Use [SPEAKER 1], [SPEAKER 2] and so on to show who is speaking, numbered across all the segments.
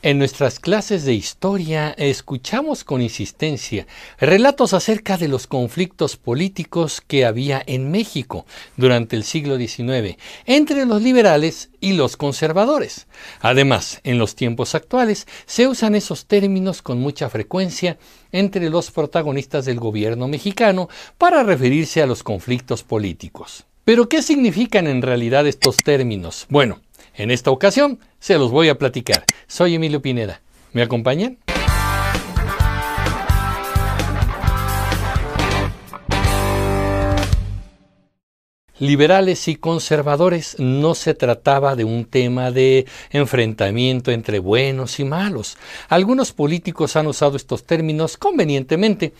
[SPEAKER 1] En nuestras clases de historia escuchamos con insistencia relatos acerca de los conflictos políticos que había en México durante el siglo XIX entre los liberales y los conservadores. Además, en los tiempos actuales se usan esos términos con mucha frecuencia entre los protagonistas del gobierno mexicano para referirse a los conflictos políticos. Pero, ¿qué significan en realidad estos términos? Bueno, en esta ocasión se los voy a platicar. Soy Emilio Pineda. ¿Me acompañan? liberales y conservadores no se trataba de un tema de enfrentamiento entre buenos y malos. Algunos políticos han usado estos términos convenientemente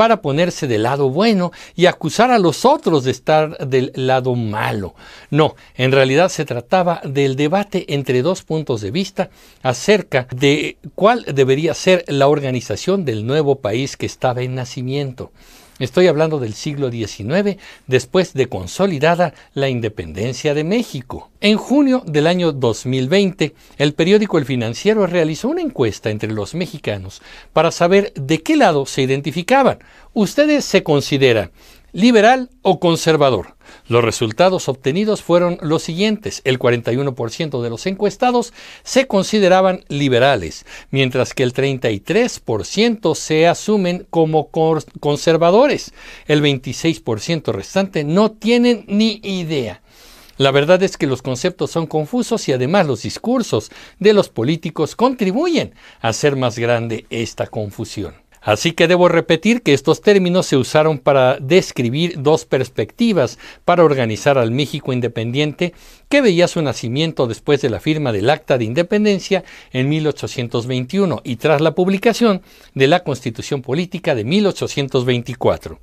[SPEAKER 1] para ponerse del lado bueno y acusar a los otros de estar del lado malo. No, en realidad se trataba del debate entre dos puntos de vista acerca de cuál debería ser la organización del nuevo país que estaba en nacimiento. Estoy hablando del siglo XIX, después de consolidada la independencia de México. En junio del año 2020, el periódico El Financiero realizó una encuesta entre los mexicanos para saber de qué lado se identificaban. ¿Ustedes se consideran liberal o conservador? Los resultados obtenidos fueron los siguientes. El 41% de los encuestados se consideraban liberales, mientras que el 33% se asumen como conservadores. El 26% restante no tienen ni idea. La verdad es que los conceptos son confusos y además los discursos de los políticos contribuyen a hacer más grande esta confusión. Así que debo repetir que estos términos se usaron para describir dos perspectivas para organizar al México independiente que veía su nacimiento después de la firma del Acta de Independencia en 1821 y tras la publicación de la Constitución Política de 1824.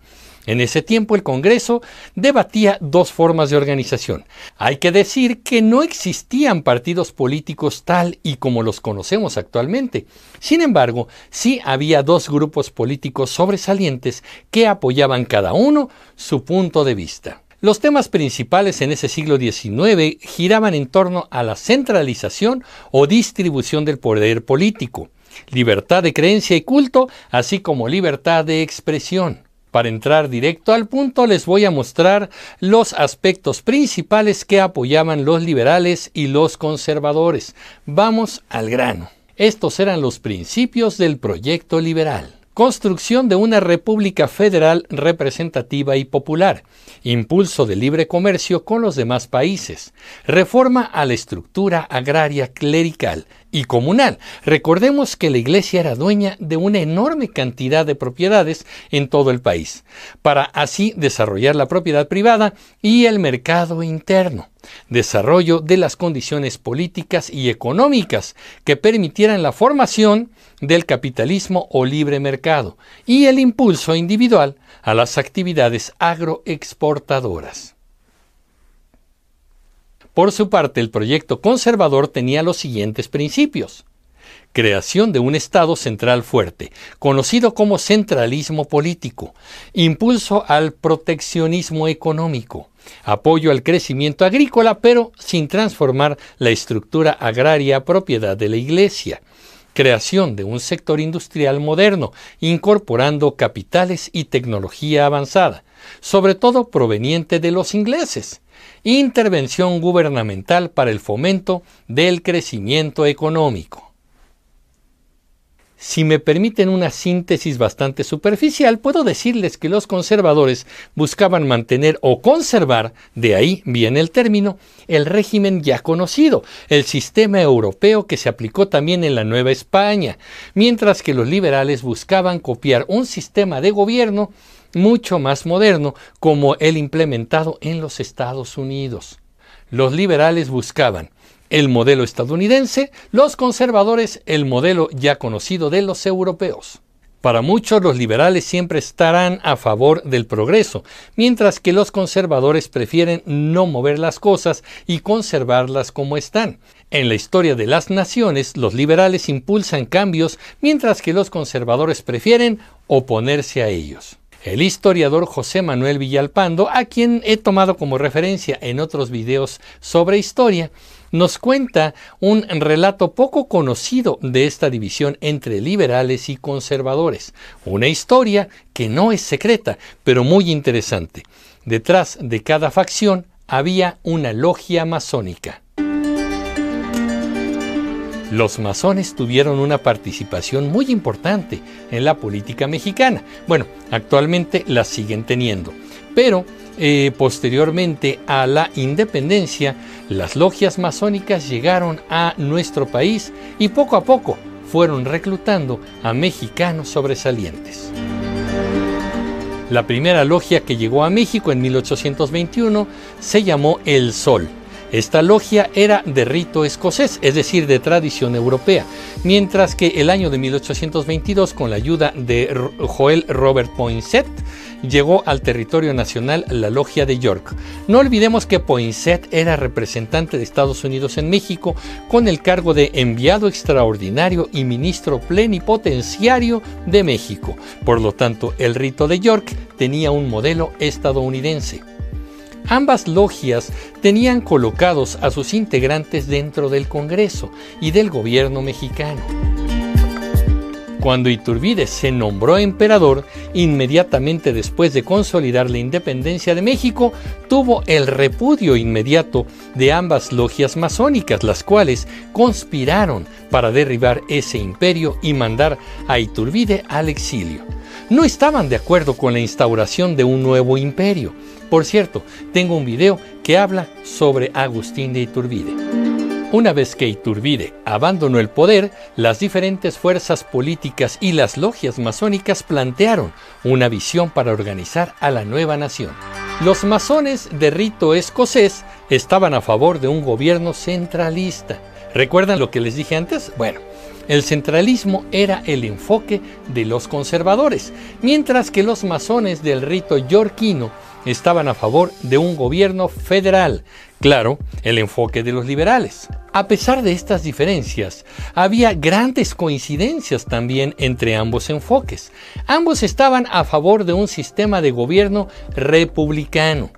[SPEAKER 1] En ese tiempo el Congreso debatía dos formas de organización. Hay que decir que no existían partidos políticos tal y como los conocemos actualmente. Sin embargo, sí había dos grupos políticos sobresalientes que apoyaban cada uno su punto de vista. Los temas principales en ese siglo XIX giraban en torno a la centralización o distribución del poder político, libertad de creencia y culto, así como libertad de expresión. Para entrar directo al punto les voy a mostrar los aspectos principales que apoyaban los liberales y los conservadores. Vamos al grano. Estos eran los principios del proyecto liberal. Construcción de una república federal representativa y popular. Impulso de libre comercio con los demás países. Reforma a la estructura agraria clerical y comunal. Recordemos que la Iglesia era dueña de una enorme cantidad de propiedades en todo el país, para así desarrollar la propiedad privada y el mercado interno. Desarrollo de las condiciones políticas y económicas que permitieran la formación del capitalismo o libre mercado y el impulso individual a las actividades agroexportadoras. Por su parte, el proyecto conservador tenía los siguientes principios. Creación de un Estado central fuerte, conocido como centralismo político, impulso al proteccionismo económico, apoyo al crecimiento agrícola, pero sin transformar la estructura agraria propiedad de la Iglesia, creación de un sector industrial moderno, incorporando capitales y tecnología avanzada, sobre todo proveniente de los ingleses, intervención gubernamental para el fomento del crecimiento económico. Si me permiten una síntesis bastante superficial, puedo decirles que los conservadores buscaban mantener o conservar, de ahí viene el término, el régimen ya conocido, el sistema europeo que se aplicó también en la Nueva España, mientras que los liberales buscaban copiar un sistema de gobierno mucho más moderno como el implementado en los Estados Unidos. Los liberales buscaban el modelo estadounidense, los conservadores el modelo ya conocido de los europeos. Para muchos los liberales siempre estarán a favor del progreso, mientras que los conservadores prefieren no mover las cosas y conservarlas como están. En la historia de las naciones, los liberales impulsan cambios, mientras que los conservadores prefieren oponerse a ellos. El historiador José Manuel Villalpando, a quien he tomado como referencia en otros videos sobre historia, nos cuenta un relato poco conocido de esta división entre liberales y conservadores. Una historia que no es secreta, pero muy interesante. Detrás de cada facción había una logia masónica. Los masones tuvieron una participación muy importante en la política mexicana. Bueno, actualmente la siguen teniendo. Pero eh, posteriormente a la independencia, las logias masónicas llegaron a nuestro país y poco a poco fueron reclutando a mexicanos sobresalientes. La primera logia que llegó a México en 1821 se llamó El Sol esta logia era de rito escocés, es decir, de tradición europea, mientras que el año de 1822, con la ayuda de Joel Robert Poinsett, llegó al territorio nacional la logia de York. No olvidemos que Poinsett era representante de Estados Unidos en México con el cargo de enviado extraordinario y ministro plenipotenciario de México. Por lo tanto, el rito de York tenía un modelo estadounidense. Ambas logias tenían colocados a sus integrantes dentro del Congreso y del gobierno mexicano. Cuando Iturbide se nombró emperador, inmediatamente después de consolidar la independencia de México, tuvo el repudio inmediato de ambas logias masónicas, las cuales conspiraron para derribar ese imperio y mandar a Iturbide al exilio. No estaban de acuerdo con la instauración de un nuevo imperio, por cierto, tengo un video que habla sobre Agustín de Iturbide. Una vez que Iturbide abandonó el poder, las diferentes fuerzas políticas y las logias masónicas plantearon una visión para organizar a la nueva nación. Los masones de rito escocés estaban a favor de un gobierno centralista. ¿Recuerdan lo que les dije antes? Bueno, el centralismo era el enfoque de los conservadores, mientras que los masones del rito yorquino estaban a favor de un gobierno federal, claro, el enfoque de los liberales. A pesar de estas diferencias, había grandes coincidencias también entre ambos enfoques. Ambos estaban a favor de un sistema de gobierno republicano.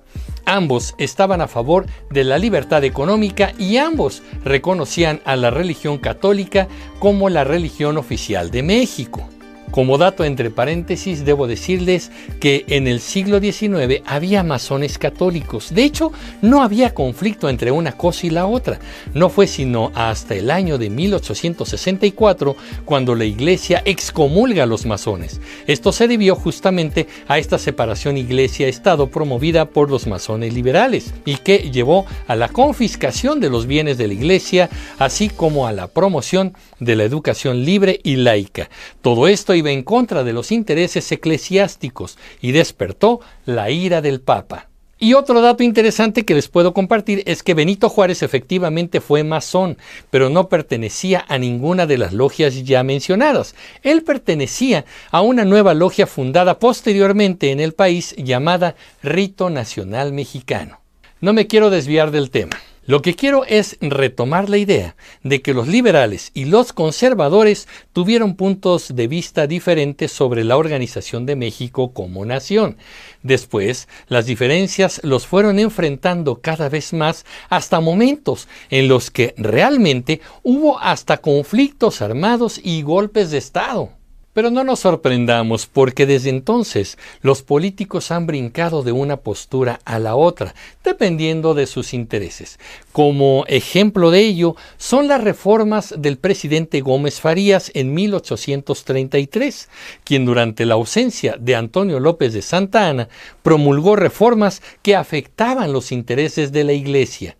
[SPEAKER 1] Ambos estaban a favor de la libertad económica y ambos reconocían a la religión católica como la religión oficial de México. Como dato entre paréntesis, debo decirles que en el siglo XIX había masones católicos. De hecho, no había conflicto entre una cosa y la otra. No fue sino hasta el año de 1864 cuando la iglesia excomulga a los masones. Esto se debió justamente a esta separación iglesia-estado promovida por los masones liberales y que llevó a la confiscación de los bienes de la iglesia, así como a la promoción de la educación libre y laica. Todo esto iba en contra de los intereses eclesiásticos y despertó la ira del Papa. Y otro dato interesante que les puedo compartir es que Benito Juárez efectivamente fue masón, pero no pertenecía a ninguna de las logias ya mencionadas. Él pertenecía a una nueva logia fundada posteriormente en el país llamada Rito Nacional Mexicano. No me quiero desviar del tema. Lo que quiero es retomar la idea de que los liberales y los conservadores tuvieron puntos de vista diferentes sobre la organización de México como nación. Después, las diferencias los fueron enfrentando cada vez más hasta momentos en los que realmente hubo hasta conflictos armados y golpes de Estado. Pero no nos sorprendamos porque desde entonces los políticos han brincado de una postura a la otra, dependiendo de sus intereses. Como ejemplo de ello son las reformas del presidente Gómez Farías en 1833, quien durante la ausencia de Antonio López de Santa Ana promulgó reformas que afectaban los intereses de la Iglesia.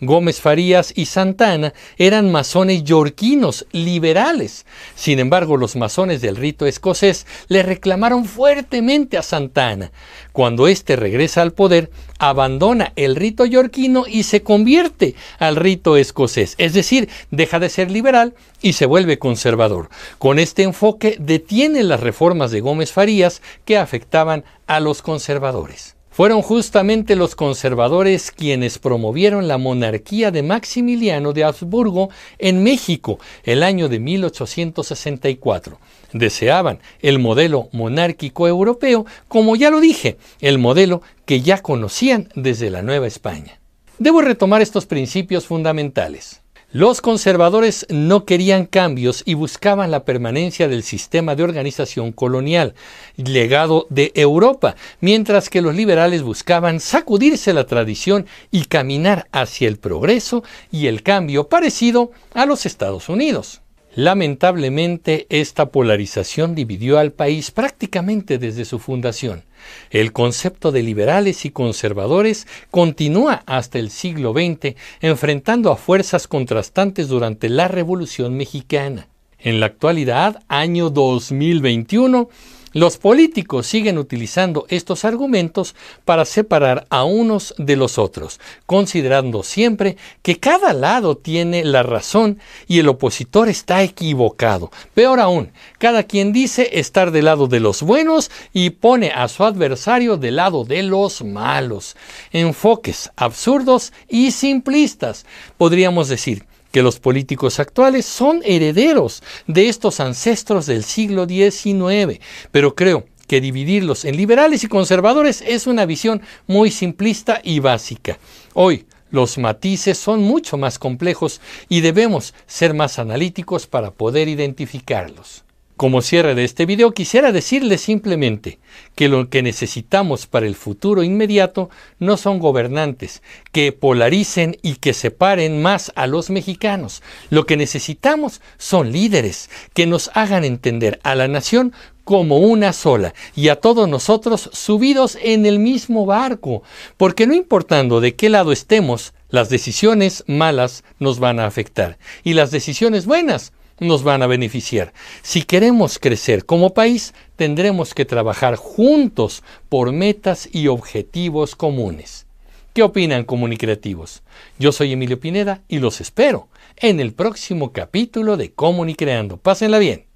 [SPEAKER 1] Gómez Farías y Santana eran masones yorquinos, liberales. Sin embargo, los masones del rito escocés le reclamaron fuertemente a Santana. Cuando éste regresa al poder, abandona el rito yorquino y se convierte al rito escocés, es decir, deja de ser liberal y se vuelve conservador. Con este enfoque detiene las reformas de Gómez Farías que afectaban a los conservadores. Fueron justamente los conservadores quienes promovieron la monarquía de Maximiliano de Habsburgo en México el año de 1864. Deseaban el modelo monárquico europeo, como ya lo dije, el modelo que ya conocían desde la Nueva España. debo retomar estos principios fundamentales. Los conservadores no querían cambios y buscaban la permanencia del sistema de organización colonial, legado de Europa, mientras que los liberales buscaban sacudirse la tradición y caminar hacia el progreso y el cambio parecido a los Estados Unidos. Lamentablemente, esta polarización dividió al país prácticamente desde su fundación. El concepto de liberales y conservadores continúa hasta el siglo XX, enfrentando a fuerzas contrastantes durante la Revolución Mexicana. En la actualidad, año 2021, los políticos siguen utilizando estos argumentos para separar a unos de los otros, considerando siempre que cada lado tiene la razón y el opositor está equivocado. Peor aún, cada quien dice estar del lado de los buenos y pone a su adversario del lado de los malos. Enfoques absurdos y simplistas, podríamos decir que los políticos actuales son herederos de estos ancestros del siglo XIX, pero creo que dividirlos en liberales y conservadores es una visión muy simplista y básica. Hoy, los matices son mucho más complejos y debemos ser más analíticos para poder identificarlos. Como cierre de este video quisiera decirles simplemente que lo que necesitamos para el futuro inmediato no son gobernantes que polaricen y que separen más a los mexicanos. Lo que necesitamos son líderes que nos hagan entender a la nación como una sola y a todos nosotros subidos en el mismo barco, porque no importando de qué lado estemos, las decisiones malas nos van a afectar y las decisiones buenas nos van a beneficiar. Si queremos crecer como país, tendremos que trabajar juntos por metas y objetivos comunes. ¿Qué opinan comunicreativos? Yo soy Emilio Pineda y los espero en el próximo capítulo de Comunicreando. Pásenla bien.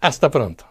[SPEAKER 1] Hasta pronto.